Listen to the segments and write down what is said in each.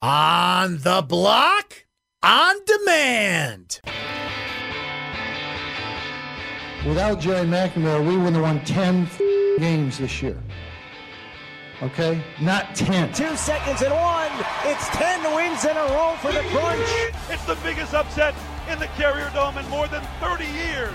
On the block, on demand. Without Jerry McNamara, we wouldn't have won 10 games this year. Okay? Not 10. Two seconds and one. It's 10 wins in a row for the Crunch. It's the biggest upset in the Carrier Dome in more than 30 years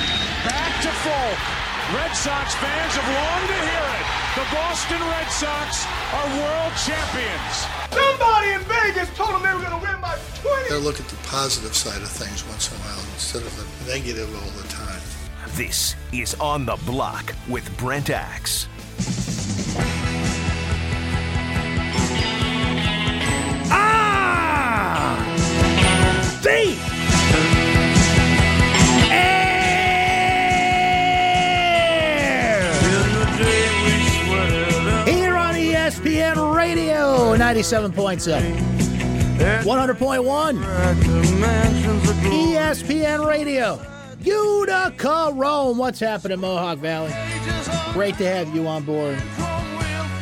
Back to Folk. Red Sox fans have longed to hear it. The Boston Red Sox are world champions. Somebody in Vegas told them they were going to win by 20. They look at the positive side of things once in a while instead of the negative all the time. This is On the Block with Brent Axe. 97.7. 100.1 ESPN Radio. Utica Rome what's happening Mohawk Valley? Great to have you on board.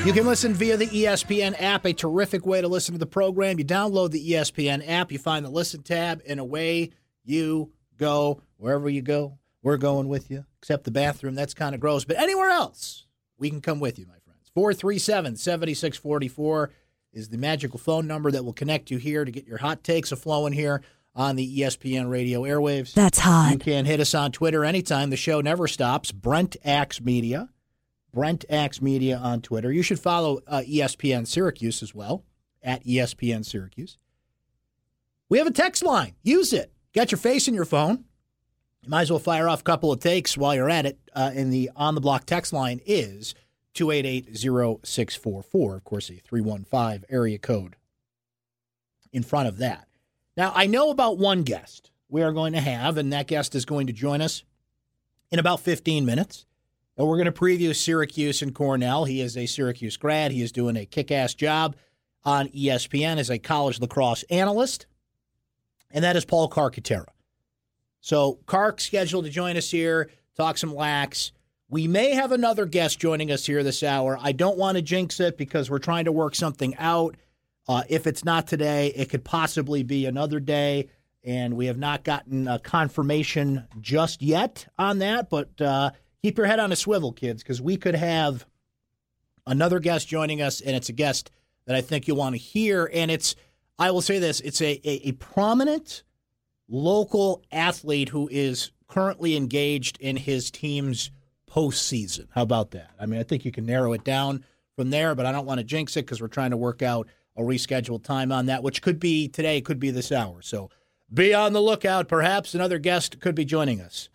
You can listen via the ESPN app a terrific way to listen to the program. You download the ESPN app you find the listen tab and away you go. Wherever you go we're going with you except the bathroom that's kind of gross. But anywhere else we can come with you my friends. 437 7644 is the magical phone number that will connect you here to get your hot takes a flowing here on the ESPN radio airwaves. That's hot. You can hit us on Twitter anytime. The show never stops. Brent Axe Media. Brent Axe Media on Twitter. You should follow uh, ESPN Syracuse as well, at ESPN Syracuse. We have a text line. Use it. Got your face in your phone. You might as well fire off a couple of takes while you're at it. Uh, and the on the block text line is 288-0644. Of course, a 315 area code in front of that. Now, I know about one guest we are going to have, and that guest is going to join us in about 15 minutes. And we're going to preview Syracuse and Cornell. He is a Syracuse grad. He is doing a kick ass job on ESPN as a college lacrosse analyst. And that is Paul Carcaterra. So, Cark scheduled to join us here, talk some lax. We may have another guest joining us here this hour. I don't want to jinx it because we're trying to work something out. Uh, if it's not today, it could possibly be another day, and we have not gotten a confirmation just yet on that. But uh, keep your head on a swivel, kids, because we could have another guest joining us, and it's a guest that I think you'll want to hear. And it's, I will say this, it's a, a, a prominent local athlete who is currently engaged in his team's postseason. How about that? I mean, I think you can narrow it down from there, but I don't want to jinx it because we're trying to work out a rescheduled time on that, which could be today, could be this hour. So be on the lookout. Perhaps another guest could be joining us.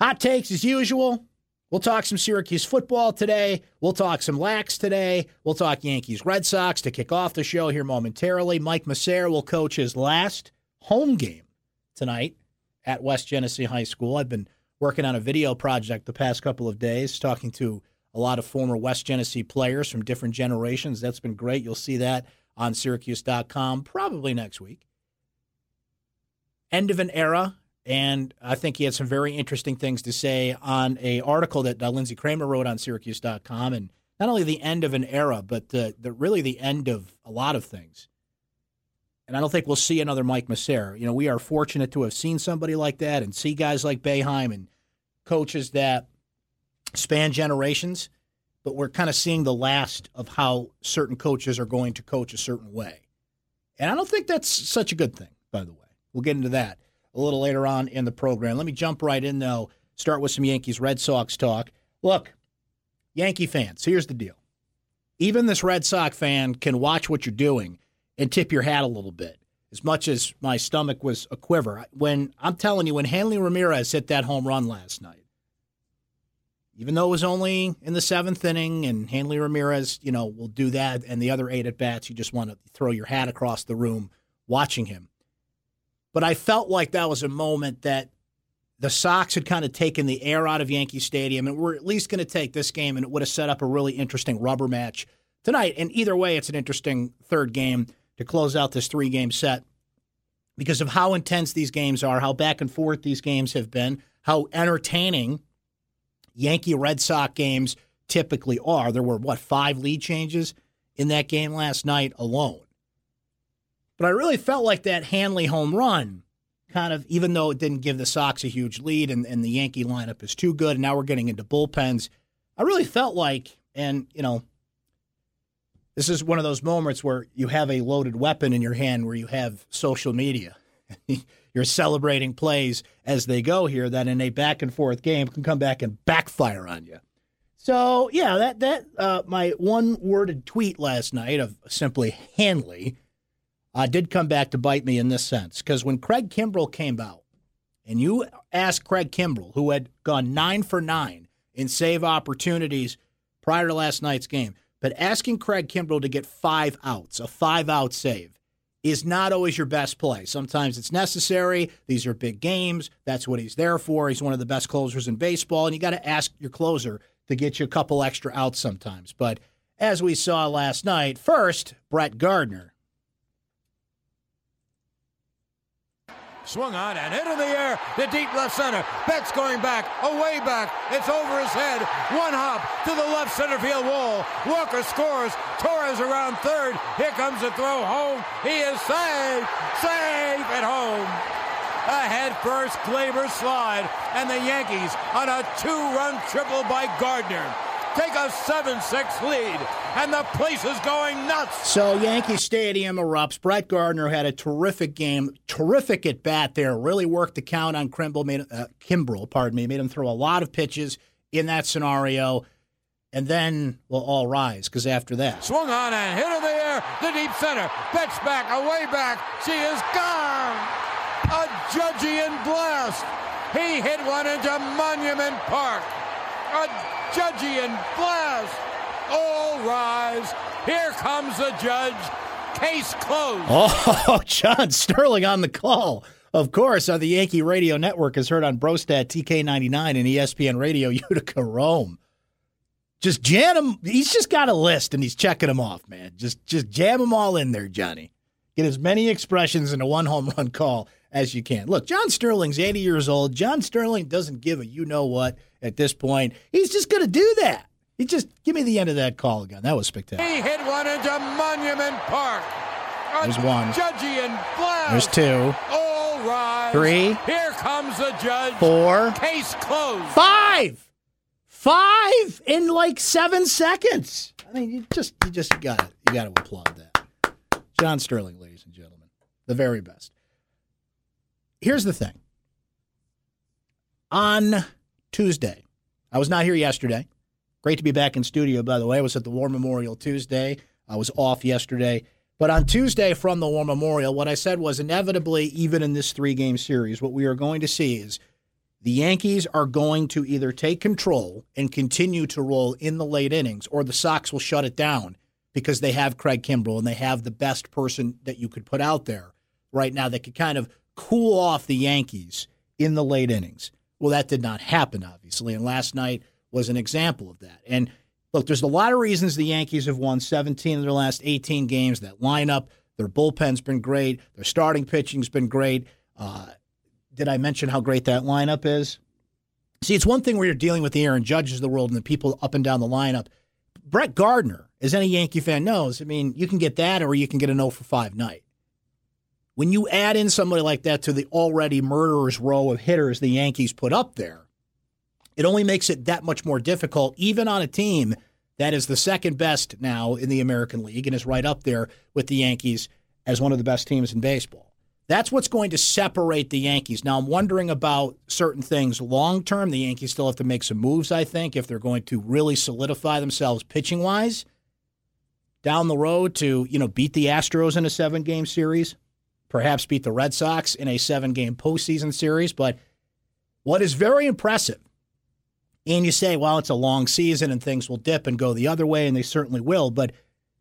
Hot takes as usual. We'll talk some Syracuse football today. We'll talk some lax today. We'll talk Yankees Red Sox to kick off the show here momentarily. Mike Messere will coach his last home game tonight at West Genesee High School. I've been working on a video project the past couple of days, talking to a lot of former West Genesee players from different generations. That's been great. You'll see that on Syracuse.com probably next week. End of an era, and I think he had some very interesting things to say on a article that uh, Lindsey Kramer wrote on Syracuse.com, and not only the end of an era, but the, the really the end of a lot of things. And I don't think we'll see another Mike Messere. You know, we are fortunate to have seen somebody like that and see guys like Boeheim and coaches that span generations, but we're kind of seeing the last of how certain coaches are going to coach a certain way. And I don't think that's such a good thing, by the way. We'll get into that a little later on in the program. Let me jump right in, though, start with some Yankees Red Sox talk. Look, Yankee fans, here's the deal. Even this Red Sox fan can watch what you're doing and tip your hat a little bit. As much as my stomach was a quiver. When I'm telling you, when Hanley Ramirez hit that home run last night, even though it was only in the seventh inning, and Hanley Ramirez, you know, will do that, and the other eight at bats, you just want to throw your hat across the room watching him. But I felt like that was a moment that the Sox had kind of taken the air out of Yankee Stadium, and we're at least going to take this game, and it would have set up a really interesting rubber match tonight. And either way, it's an interesting third game to close out this three game set because of how intense these games are, how back and forth these games have been, how entertaining Yankee Red Sox games typically are. There were, what, five lead changes in that game last night alone. But I really felt like that Hanley home run kind of, even though it didn't give the Sox a huge lead and, and the Yankee lineup is too good, and now we're getting into bullpens, I really felt like, and, you know, this is one of those moments where you have a loaded weapon in your hand where you have social media. You're celebrating plays as they go here that in a back and forth game can come back and backfire on you. So yeah, that that uh, my one worded tweet last night of simply Hanley uh, did come back to bite me in this sense because when Craig Kimbrel came out and you asked Craig Kimbrel, who had gone nine for nine in save opportunities prior to last night's game, but asking Craig Kimbrel to get five outs, a five out save, is not always your best play. Sometimes it's necessary. These are big games. That's what he's there for. He's one of the best closers in baseball, and you got to ask your closer to get you a couple extra outs sometimes. But as we saw last night, first, Brett Gardner Swung on and hit in the air to deep left center. Betts going back, away back. It's over his head. One hop to the left center field wall. Walker scores. Torres around third. Here comes the throw home. He is safe. Safe at home. A head first Gleyber slide, and the Yankees on a two-run triple by Gardner take a 7 6 lead, and the place is going nuts. So, Yankee Stadium erupts. Brett Gardner had a terrific game, terrific at bat there. Really worked the count on Kimbrel, made, uh, Kimbrel, pardon me, made him throw a lot of pitches in that scenario. And then we'll all rise because after that. Swung on and hit in the air, the deep center. Betts back, away back. She is gone. A Judgian blast. He hit one into Monument Park. A Judgian blast. All rise. Here comes the judge. Case closed. Oh, John Sterling on the call. Of course, on the Yankee Radio Network is heard on Brostat TK99 and ESPN Radio Utica Rome. Just jam him. He's just got a list and he's checking them off, man. Just just jam them all in there, Johnny. Get as many expressions in a one home run call as you can. Look, John Sterling's 80 years old. John Sterling doesn't give a you know what at this point. He's just going to do that. He just give me the end of that call again. That was spectacular. He hit one into Monument Park. There's one. Judgian blast. There's two. All rise. Three. Here comes the judge. Four. Case closed. Five. Five in like seven seconds. I mean, you just you just got it. you got to applaud that. John Sterling, ladies and gentlemen, the very best. Here's the thing. On Tuesday. I was not here yesterday. Great to be back in studio, by the way. I was at the War Memorial Tuesday. I was off yesterday. But on Tuesday from the War Memorial, what I said was inevitably, even in this three game series, what we are going to see is the Yankees are going to either take control and continue to roll in the late innings, or the Sox will shut it down because they have Craig Kimbrel and they have the best person that you could put out there right now that could kind of cool off the Yankees in the late innings. Well, that did not happen, obviously. And last night was an example of that. And look, there's a lot of reasons the Yankees have won 17 of their last 18 games. That lineup, their bullpen's been great, their starting pitching's been great. Uh, did I mention how great that lineup is? See, it's one thing where you're dealing with the Aaron Judges of the world and the people up and down the lineup. Brett Gardner, as any Yankee fan knows, I mean, you can get that or you can get an 0 for 5 night. When you add in somebody like that to the already murderer's row of hitters the Yankees put up there, it only makes it that much more difficult, even on a team that is the second best now in the American League and is right up there with the Yankees as one of the best teams in baseball. That's what's going to separate the Yankees. Now, I'm wondering about certain things long term. The Yankees still have to make some moves, I think, if they're going to really solidify themselves pitching wise down the road to, you know, beat the Astros in a seven game series perhaps beat the Red Sox in a seven game postseason series. But what is very impressive, and you say, well, it's a long season and things will dip and go the other way, and they certainly will, but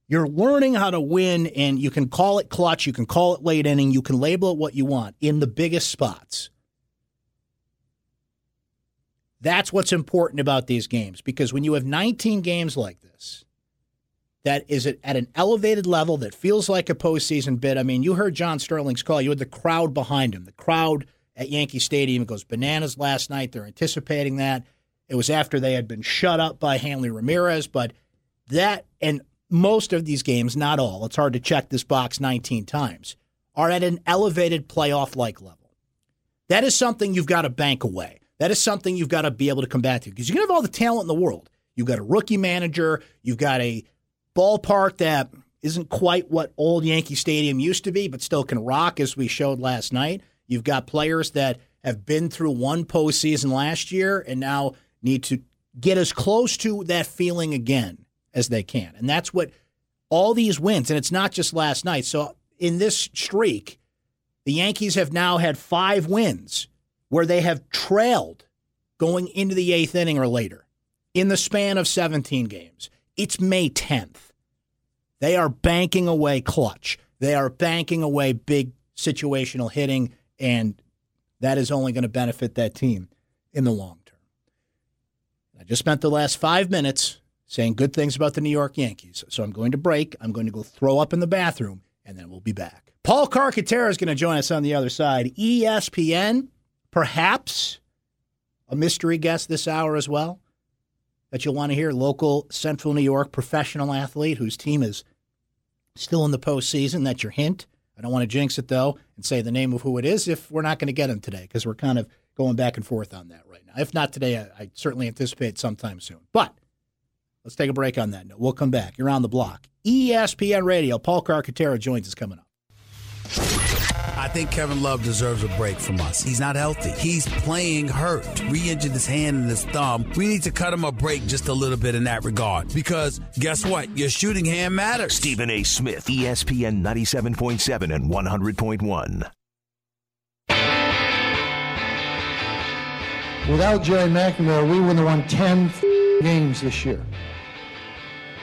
you're learning how to win, and you can call it clutch, you can call it late inning, you can label it what you want in the biggest spots. That's what's important about these games because when you have 19 games like this, that is at an elevated level that feels like a postseason bid. I mean, you heard John Sterling's call. You had the crowd behind him. The crowd at Yankee Stadium goes bananas last night. They're anticipating that. It was after they had been shut up by Hanley Ramirez, but that and most of these games, not all, it's hard to check this box 19 times, are at an elevated playoff like level. That is something you've got to bank away. That is something you've got to be able to come back to because you can have all the talent in the world. You've got a rookie manager, you've got a ballpark that isn't quite what old Yankee Stadium used to be, but still can rock, as we showed last night. You've got players that have been through one postseason last year and now need to get as close to that feeling again as they can. And that's what all these wins, and it's not just last night. So in this streak, the Yankees have now had five wins where they have trailed going into the eighth inning or later in the span of 17 games. It's May 10th. They are banking away clutch. They are banking away big situational hitting, and that is only going to benefit that team in the long term. I just spent the last five minutes saying good things about the New York Yankees. So I'm going to break. I'm going to go throw up in the bathroom, and then we'll be back. Paul Carcaterra is going to join us on the other side. ESPN, perhaps a mystery guest this hour as well that you'll want to hear. Local Central New York professional athlete whose team is still in the postseason. That's your hint. I don't want to jinx it though and say the name of who it is if we're not going to get him today because we're kind of going back and forth on that right now. If not today, I, I certainly anticipate sometime soon. But let's take a break on that note. We'll come back. You're on the block. ESPN Radio. Paul Carcaterra joins us coming up. I think Kevin Love deserves a break from us. He's not healthy. He's playing hurt. Re-injured his hand and his thumb. We need to cut him a break just a little bit in that regard. Because guess what? Your shooting hand matters. Stephen A. Smith, ESPN 97.7 and 100.1. Without Jerry McNamara, we wouldn't have won 10 games this year.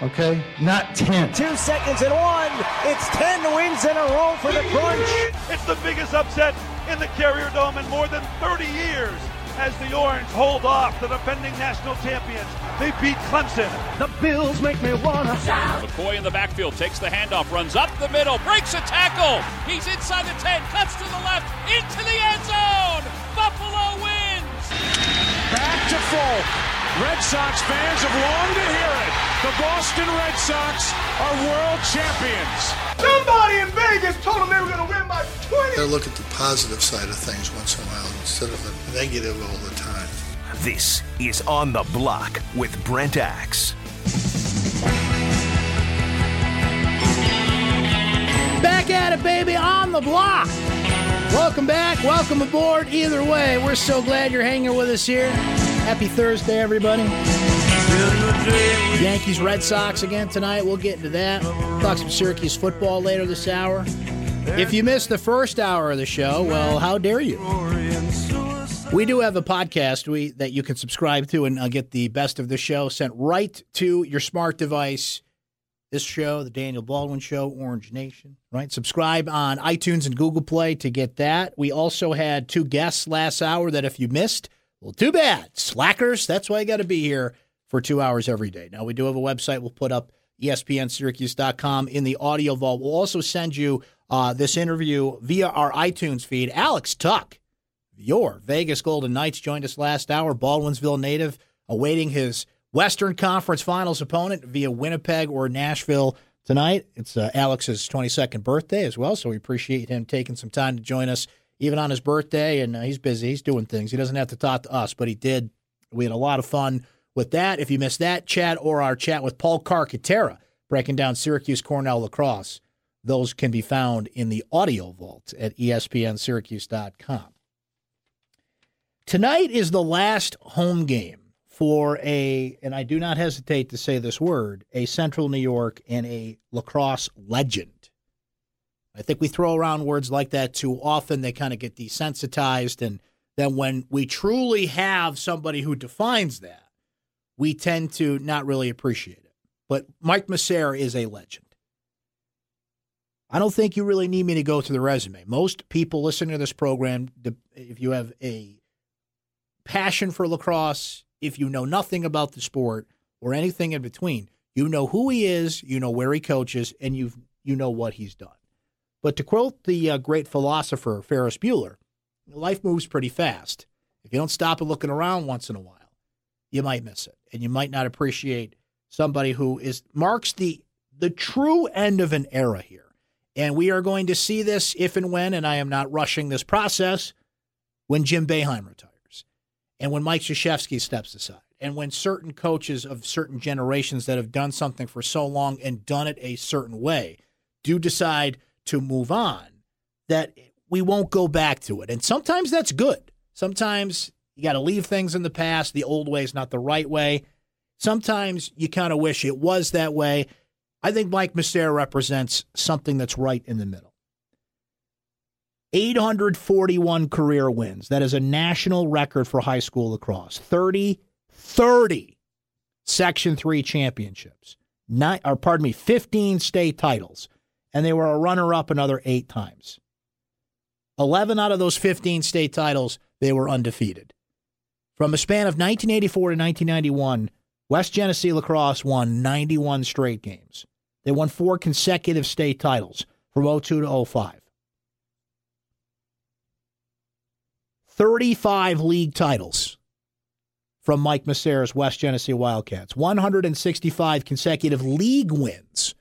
Okay? Not 10. Two seconds and one. It's 10 wins in a row for the Crunch. It's the biggest upset in the Carrier Dome in more than 30 years as the Orange hold off the defending national champions. They beat Clemson. The Bills make me wanna shout. McCoy in the backfield takes the handoff, runs up the middle, breaks a tackle. He's inside the 10, cuts to the left, into the end zone. Buffalo wins. Back to Folk. Red Sox fans have longed to hear it. The Boston Red Sox are world champions. Somebody in Vegas told them they were going to win by 20. They look at the positive side of things once in a while instead of the negative all the time. This is On the Block with Brent Axe. Back at it, baby, on the block. Welcome back. Welcome aboard. Either way, we're so glad you're hanging with us here. Happy Thursday, everybody. Yankees, Red Sox again tonight. We'll get into that. Talk some Syracuse football later this hour. If you missed the first hour of the show, well, how dare you? We do have a podcast we that you can subscribe to and uh, get the best of the show sent right to your smart device. This show, the Daniel Baldwin Show, Orange Nation, right? Subscribe on iTunes and Google Play to get that. We also had two guests last hour that if you missed, well, too bad. Slackers, that's why you got to be here for two hours every day. Now, we do have a website. We'll put up espnsyracuse.com in the audio vault. We'll also send you uh, this interview via our iTunes feed. Alex Tuch, your Vegas Golden Knights, joined us last hour. Baldwinsville native, awaiting his Western Conference Finals opponent via Winnipeg or Nashville tonight. It's uh, Alex's 22nd birthday as well, so we appreciate him taking some time to join us even on his birthday. And uh, he's busy, he's doing things. He doesn't have to talk to us, but he did. We had a lot of fun with that. If you missed that chat or our chat with Paul Carcaterra breaking down Syracuse Cornell lacrosse, those can be found in the audio vault at espnsyracuse.com. Tonight is the last home game for a, and I do not hesitate to say this word, a Central New York and a lacrosse legend. I think we throw around words like that too often. They kind of get desensitized. And then when we truly have somebody who defines that, we tend to not really appreciate it. But Mike Messere is a legend. I don't think you really need me to go through the resume. Most people listening to this program, if you have a passion for lacrosse, if you know nothing about the sport or anything in between, You know who he is, you know where he coaches, and you you know what he's done. But to quote the uh, great philosopher Ferris Bueller, life moves pretty fast. If you don't stop and looking around once in a while, you might miss it, and you might not appreciate somebody who is marks the the true end of an era here. And we are going to see this if and when, and I am not rushing this process, when Jim Boeheim retires, and when Mike Krzyzewski steps aside, and when certain coaches of certain generations that have done something for so long and done it a certain way do decide to move on, that we won't go back to it. And sometimes that's good. Sometimes you got to leave things in the past. The old way is not the right way. Sometimes you kind of wish it was that way. I think Mike Messere represents something that's right in the middle. 841 career wins. That is a national record for high school lacrosse. 30, 30 Section 3 championships. Nine, or pardon me, 15 state titles. And they were a runner up another eight times. 11 out of those 15 state titles, they were undefeated. From a span of 1984 to 1991, West Genesee Lacrosse won 91 straight games. They won four consecutive state titles from 02 to 05. 35 league titles from Mike Messere's West Genesee Wildcats. 165 consecutive league wins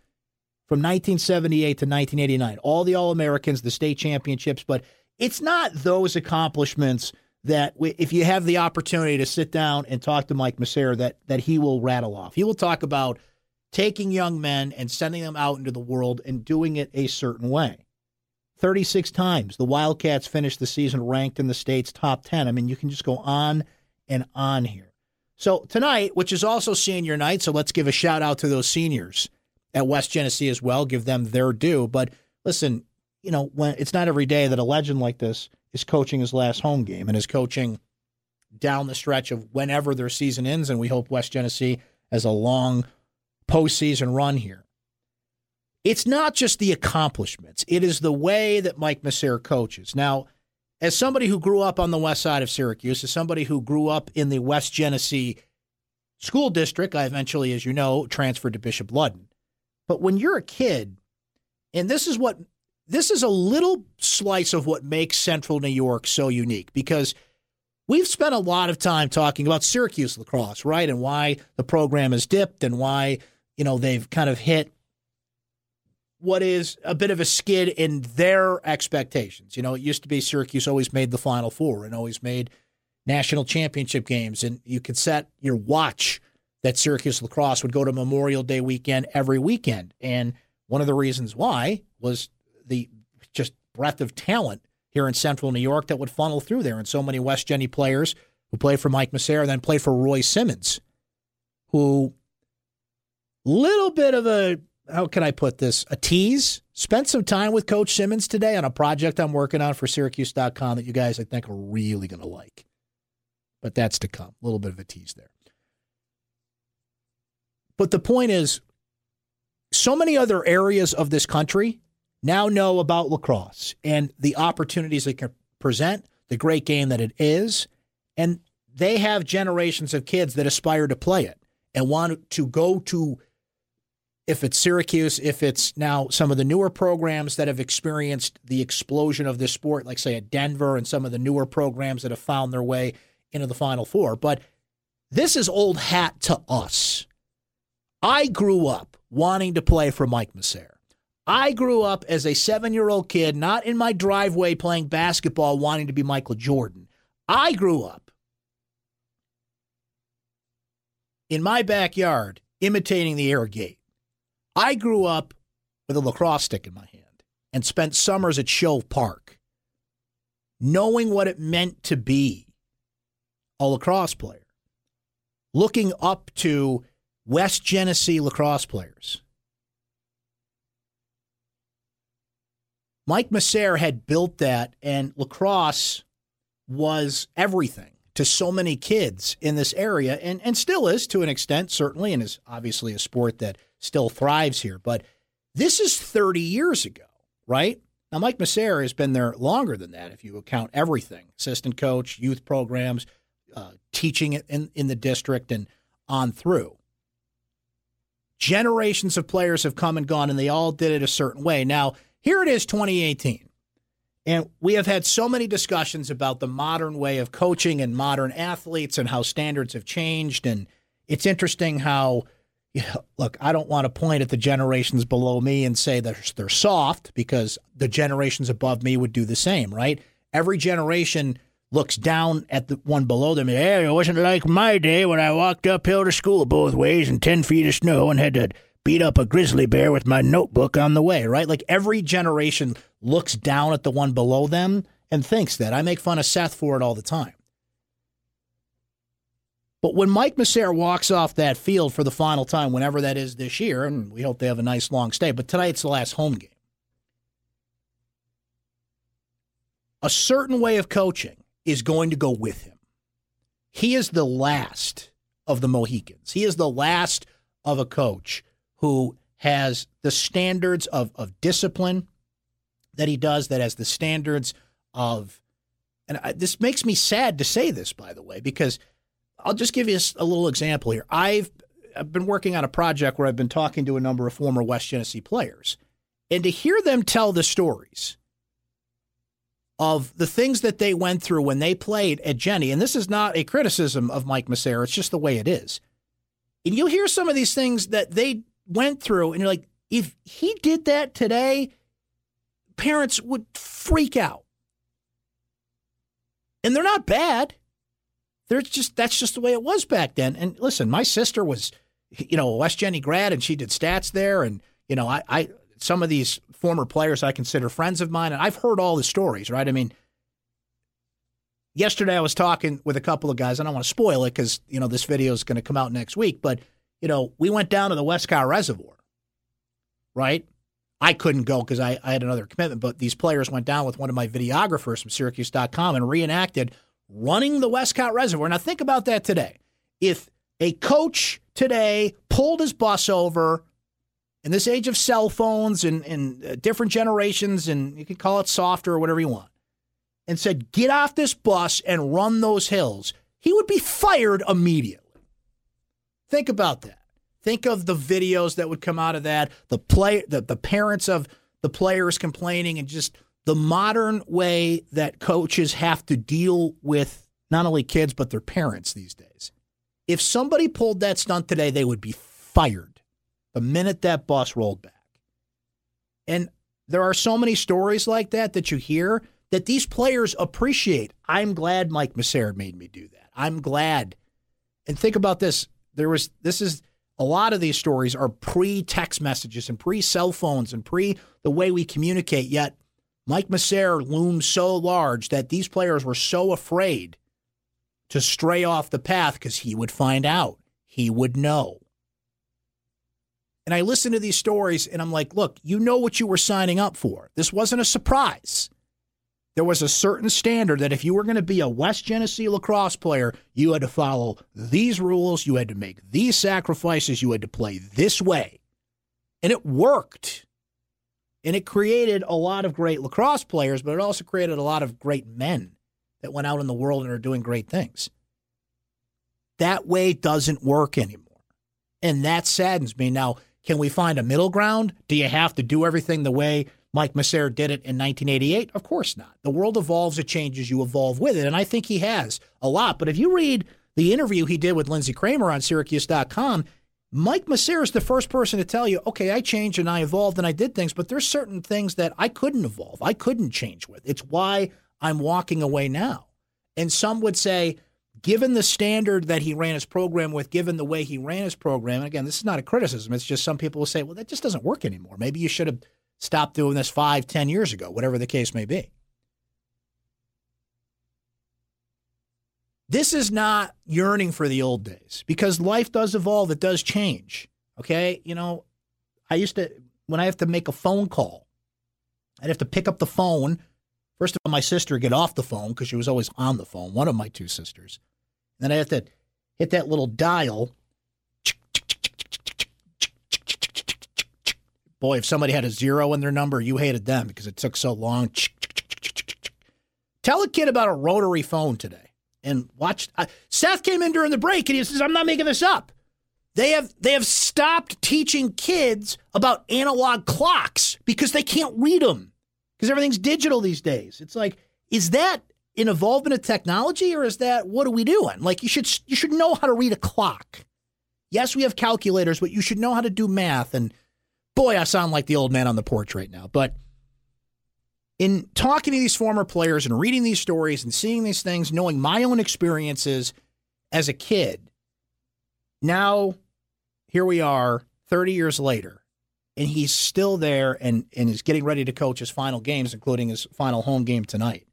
from 1978 to 1989. All the All Americans, the state championships, but it's not those accomplishments that if you have the opportunity to sit down and talk to Mike Messere, that that he will rattle off. He will talk about taking young men and sending them out into the world and doing it a certain way. 36 times the Wildcats finished the season ranked in the state's top 10. I mean, you can just go on and on here. So tonight, which is also senior night, so let's give a shout out to those seniors at West Genesee as well, give them their due. But listen, you know, when it's not every day that a legend like this is coaching his last home game and is coaching down the stretch of whenever their season ends. And we hope West Genesee has a long postseason run here. It's not just the accomplishments, it is the way that Mike Messere coaches. Now, as somebody who grew up on the west side of Syracuse, as somebody who grew up in the West Genesee school district, I eventually, as you know, transferred to Bishop Ludden. But when you're a kid, and this is what this is a little slice of what makes Central New York so unique because we've spent a lot of time talking about Syracuse lacrosse, right? And why the program has dipped and why, you know, they've kind of hit what is a bit of a skid in their expectations. You know, it used to be Syracuse always made the Final Four and always made national championship games, and you could set your watch that Syracuse lacrosse would go to Memorial Day weekend every weekend. And one of the reasons why was the just breadth of talent here in Central New York that would funnel through there, and so many West Genny players who played for Mike Messere, then played for Roy Simmons, who little bit of a how can I put this a tease. Spent some time with Coach Simmons today on a project I'm working on for Syracuse.com that you guys I think are really going to like. But that's to come. A little bit of a tease there. But the point is, so many other areas of this country now know about lacrosse and the opportunities it can present, the great game that it is, and they have generations of kids that aspire to play it and want to go to if it's Syracuse, if it's now some of the newer programs that have experienced the explosion of this sport, like say at Denver and some of the newer programs that have found their way into the Final Four. But this is old hat to us. I grew up wanting to play for Mike Messere. I grew up as a seven year old kid, not in my driveway playing basketball, wanting to be Michael Jordan. I grew up in my backyard imitating the Air Gait. I grew up with a lacrosse stick in my hand and spent summers at Shove Park, knowing what it meant to be a lacrosse player, looking up to West Genesee lacrosse players Mike Messere had built that, and lacrosse was everything to so many kids in this area, and, and still is to an extent, certainly, and is obviously a sport that still thrives here. But this is 30 years ago, right? Now, Mike Messere has been there longer than that, if you account everything assistant coach, youth programs, uh, teaching in, in the district, and on through. generations of players have come and gone, and they all did it a certain way. Now, here it is 2018. And we have had so many discussions about the modern way of coaching and modern athletes and how standards have changed. And it's interesting how, you know, look, I don't want to point at the generations below me and say that they're soft because the generations above me would do the same, right? Every generation looks down at the one below them. Hey, it wasn't like my day when I walked uphill to school both ways in 10 feet of snow and had to beat up a grizzly bear with my notebook on the way, right? Like every generation looks down at the one below them and thinks that. I make fun of Seth for it all the time. But when Mike Messere walks off that field for the final time, whenever that is this year, and we hope they have a nice long stay, but tonight tonight's the last home game. A certain way of coaching is going to go with him. He is the last of the Mohicans. He is the last of a coach who has the standards of, of discipline that he does, that has the standards of, and I, this makes me sad to say this, by the way, because I'll just give you a, a little example here. I've, I've been working on a project where I've been talking to a number of former West Genesee players, and to hear them tell the stories of the things that they went through when they played at Jenny, and this is not a criticism of Mike Messere, it's just the way it is. And you'll hear some of these things that they went through, and you're like, if he did that today, parents would freak out. And they're not bad. They're just that's just the way it was back then. And listen, my sister was, you know, a West Jenny grad, and she did stats there, and you know, I, I some of these former players I consider friends of mine, and I've heard all the stories, right? I mean, yesterday I was talking with a couple of guys. And I don't want to spoil it because you know this video is going to come out next week, but you know, we went down to the Westcott Reservoir, right? I couldn't go because I, I had another commitment, but these players went down with one of my videographers from Syracuse.com and reenacted running the Westcott Reservoir. Now, think about that today. If a coach today pulled his bus over in this age of cell phones and, and uh, different generations, and you can call it softer or whatever you want, and said, get off this bus and run those hills, he would be fired immediately. Think about that. Think of the videos that would come out of that, the play the, the parents of the players complaining and just the modern way that coaches have to deal with not only kids but their parents these days. If somebody pulled that stunt today, they would be fired the minute that bus rolled back. And there are so many stories like that that you hear that these players appreciate. I'm glad Mike Messere made me do that. I'm glad. And think about this there was this is a lot of these stories are pre text messages and pre cell phones and pre the way we communicate. Yet Mike Messere looms so large that these players were so afraid to stray off the path because he would find out. He would know. And I listen to these stories and I'm like, look, you know what you were signing up for. This wasn't a surprise there was a certain standard that if you were going to be a West Genesee lacrosse player, you had to follow these rules, you had to make these sacrifices, you had to play this way. And it worked. And it created a lot of great lacrosse players, but it also created a lot of great men that went out in the world and are doing great things. That way doesn't work anymore. And that saddens me. Now, can we find a middle ground? Do you have to do everything the way Mike Messere did it in 1988? Of course not. The world evolves, it changes, you evolve with it. And I think he has a lot. But if you read the interview he did with Lindsey Kramer on Syracuse.com, Mike Messere is the first person to tell you, okay, I changed and I evolved and I did things, but there's certain things that I couldn't evolve. I couldn't change with. It's why I'm walking away now. And some would say, given the standard that he ran his program with, given the way he ran his program, and again, this is not a criticism. It's just some people will say, well, that just doesn't work anymore. Maybe you should have stopped doing this five, ten years ago, whatever the case may be. This is not yearning for the old days because life does evolve, it does change. Okay? You know, I used to, when I have to make a phone call, I'd have to pick up the phone. First of all, my sister get off the phone because she was always on the phone, one of my two sisters. Then I have to hit that little dial Boy, if somebody had a zero in their number, you hated them because it took so long. Tell a kid about a rotary phone today and watch. Uh, Seth came in during the break and he says, I'm not making this up. They have they have stopped teaching kids about analog clocks because they can't read them because everything's digital these days. It's like, is that an evolvement of technology or is that what are we doing? Like you should you should know how to read a clock. Yes, we have calculators, but you should know how to do math. And boy, I sound like the old man on the porch right now. But in talking to these former players and reading these stories and seeing these things, knowing my own experiences as a kid, now here we are 30 years later, and he's still there and, and is getting ready to coach his final games, including his final home game tonight.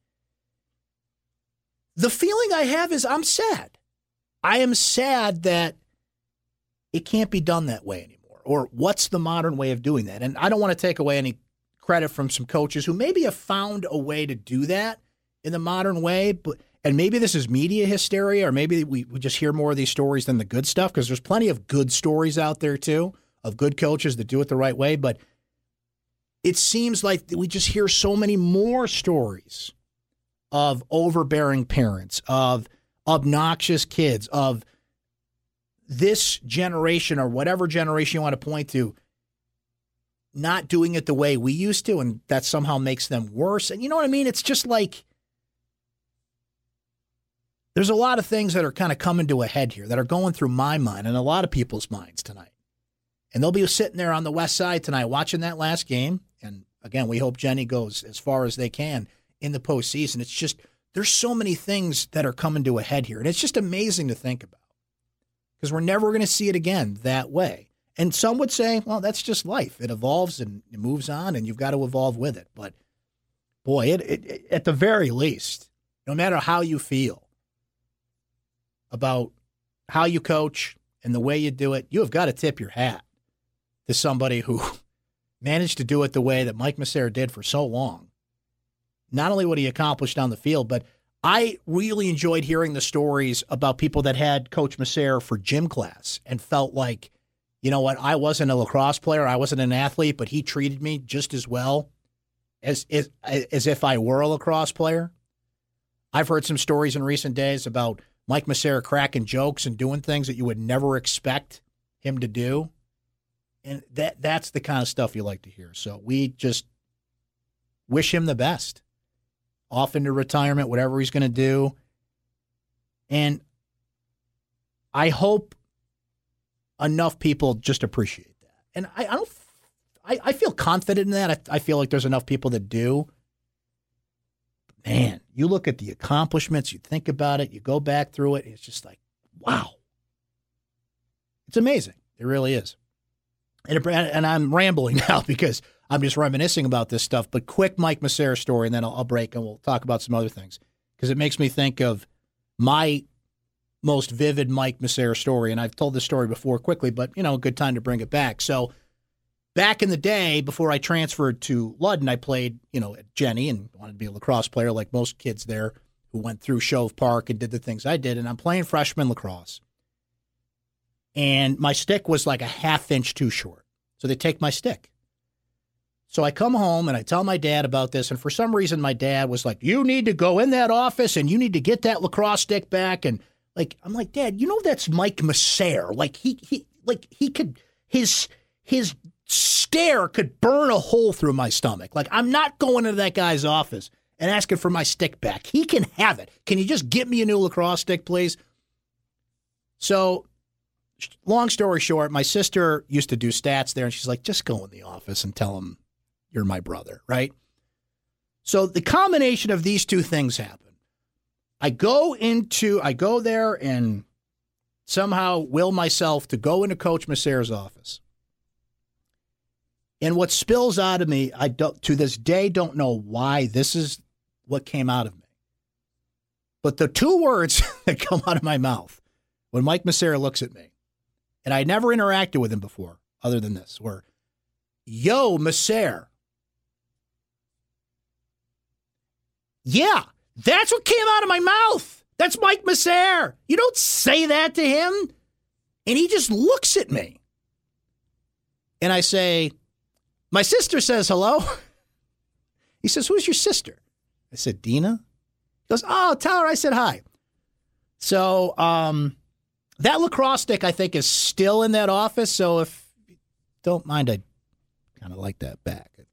The feeling I have is I'm sad. I am sad that it can't be done that way anymore. Or what's the modern way of doing that? And I don't want to take away any credit from some coaches who maybe have found a way to do that in the modern way, but and maybe this is media hysteria, or maybe we, we just hear more of these stories than the good stuff, because there's plenty of good stories out there too of good coaches that do it the right way. But it seems like we just hear so many more stories of overbearing parents, of obnoxious kids, of this generation or whatever generation you want to point to not doing it the way we used to, and that somehow makes them worse. And you know what I mean? It's just like there's a lot of things that are kind of coming to a head here that are going through my mind and a lot of people's minds tonight. And they'll be sitting there on the west side tonight watching that last game. And again, we hope Jenny goes as far as they can in the postseason. It's just there's so many things that are coming to a head here. And it's just amazing to think about. Because we're never going to see it again that way. And some would say, well, that's just life. It evolves and it moves on, and you've got to evolve with it. But boy, it, it, it, at the very least, no matter how you feel, about how you coach and the way you do it, you have got to tip your hat to somebody who managed to do it the way that Mike Messere did for so long. Not only what he accomplished on the field, but I really enjoyed hearing the stories about people that had Coach Messere for gym class and felt like, you know what, I wasn't a lacrosse player, I wasn't an athlete, but he treated me just as well as as, as if I were a lacrosse player. I've heard some stories in recent days about Mike Messere cracking jokes and doing things that you would never expect him to do. And that that's the kind of stuff you like to hear. So we just wish him the best. Off into retirement, whatever he's going to do. And I hope enough people just appreciate that. And I, I don't I, I, feel confident in that. I, I feel like there's enough people that do man, you look at the accomplishments, you think about it, you go back through it, it's just like, wow. It's amazing. It really is. And, and I'm rambling now because I'm just reminiscing about this stuff. But quick Mike Messere story, and then I'll, I'll break and we'll talk about some other things because it makes me think of my most vivid Mike Messere story. And I've told this story before quickly, but you know, a good time to bring it back. So back in the day, before I transferred to Ludden, I played, you know, at Jenny and wanted to be a lacrosse player like most kids there who went through Shove Park and did the things I did. And I'm playing freshman lacrosse. And my stick was like a half inch too short. So they take my stick. So I come home and I tell my dad about this. And for some reason, my dad was like, You need to go in that office and you need to get that lacrosse stick back. And like, I'm like, Dad, you know, that's Mike Messere. Like, he, he, like, he could, his, his stare could burn a hole through my stomach. Like, I'm not going into that guy's office and asking for my stick back. He can have it. Can you just get me a new lacrosse stick, please? So, long story short, my sister used to do stats there, and she's like, just go in the office and tell him you're my brother, right? So, the combination of these two things happen. I go into, I go there and somehow will myself to go into Coach Messere's office. And what spills out of me, I don't to this day don't know why this is what came out of me. But the two words that come out of my mouth when Mike Messere looks at me, and I never interacted with him before other than this, were, Yo, Messere. Yeah, that's what came out of my mouth. That's Mike Messere. You don't say that to him. And he just looks at me. And I say, my sister says hello. He says, Who's your sister? I said, Dina. He goes, Oh, tell her I said hi. So um, that lacrosse stick, I think, is still in that office. So if don't mind, I'd kind of like that back. Know,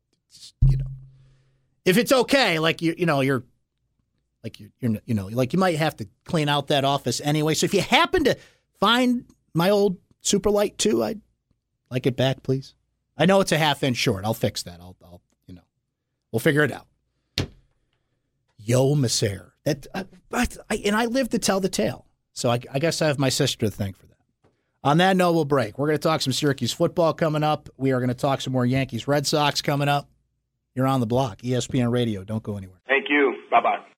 if it's okay, like you, you know, you're like you're, you're, you know, like you might have to clean out that office anyway. So if you happen to find my old Super Light two, I'd like it back, please. I know it's a half inch short. I'll fix that. I'll, I'll you know, we'll figure it out. Yo, Messere. That, uh, I, I, and I live to tell the tale. So I, I guess I have my sister to thank for that. On that note, we'll break. We're going to talk some Syracuse football coming up. We are going to talk some more Yankees Red Sox coming up. You're on the block, ESPN Radio. Don't go anywhere. Thank you. Bye bye.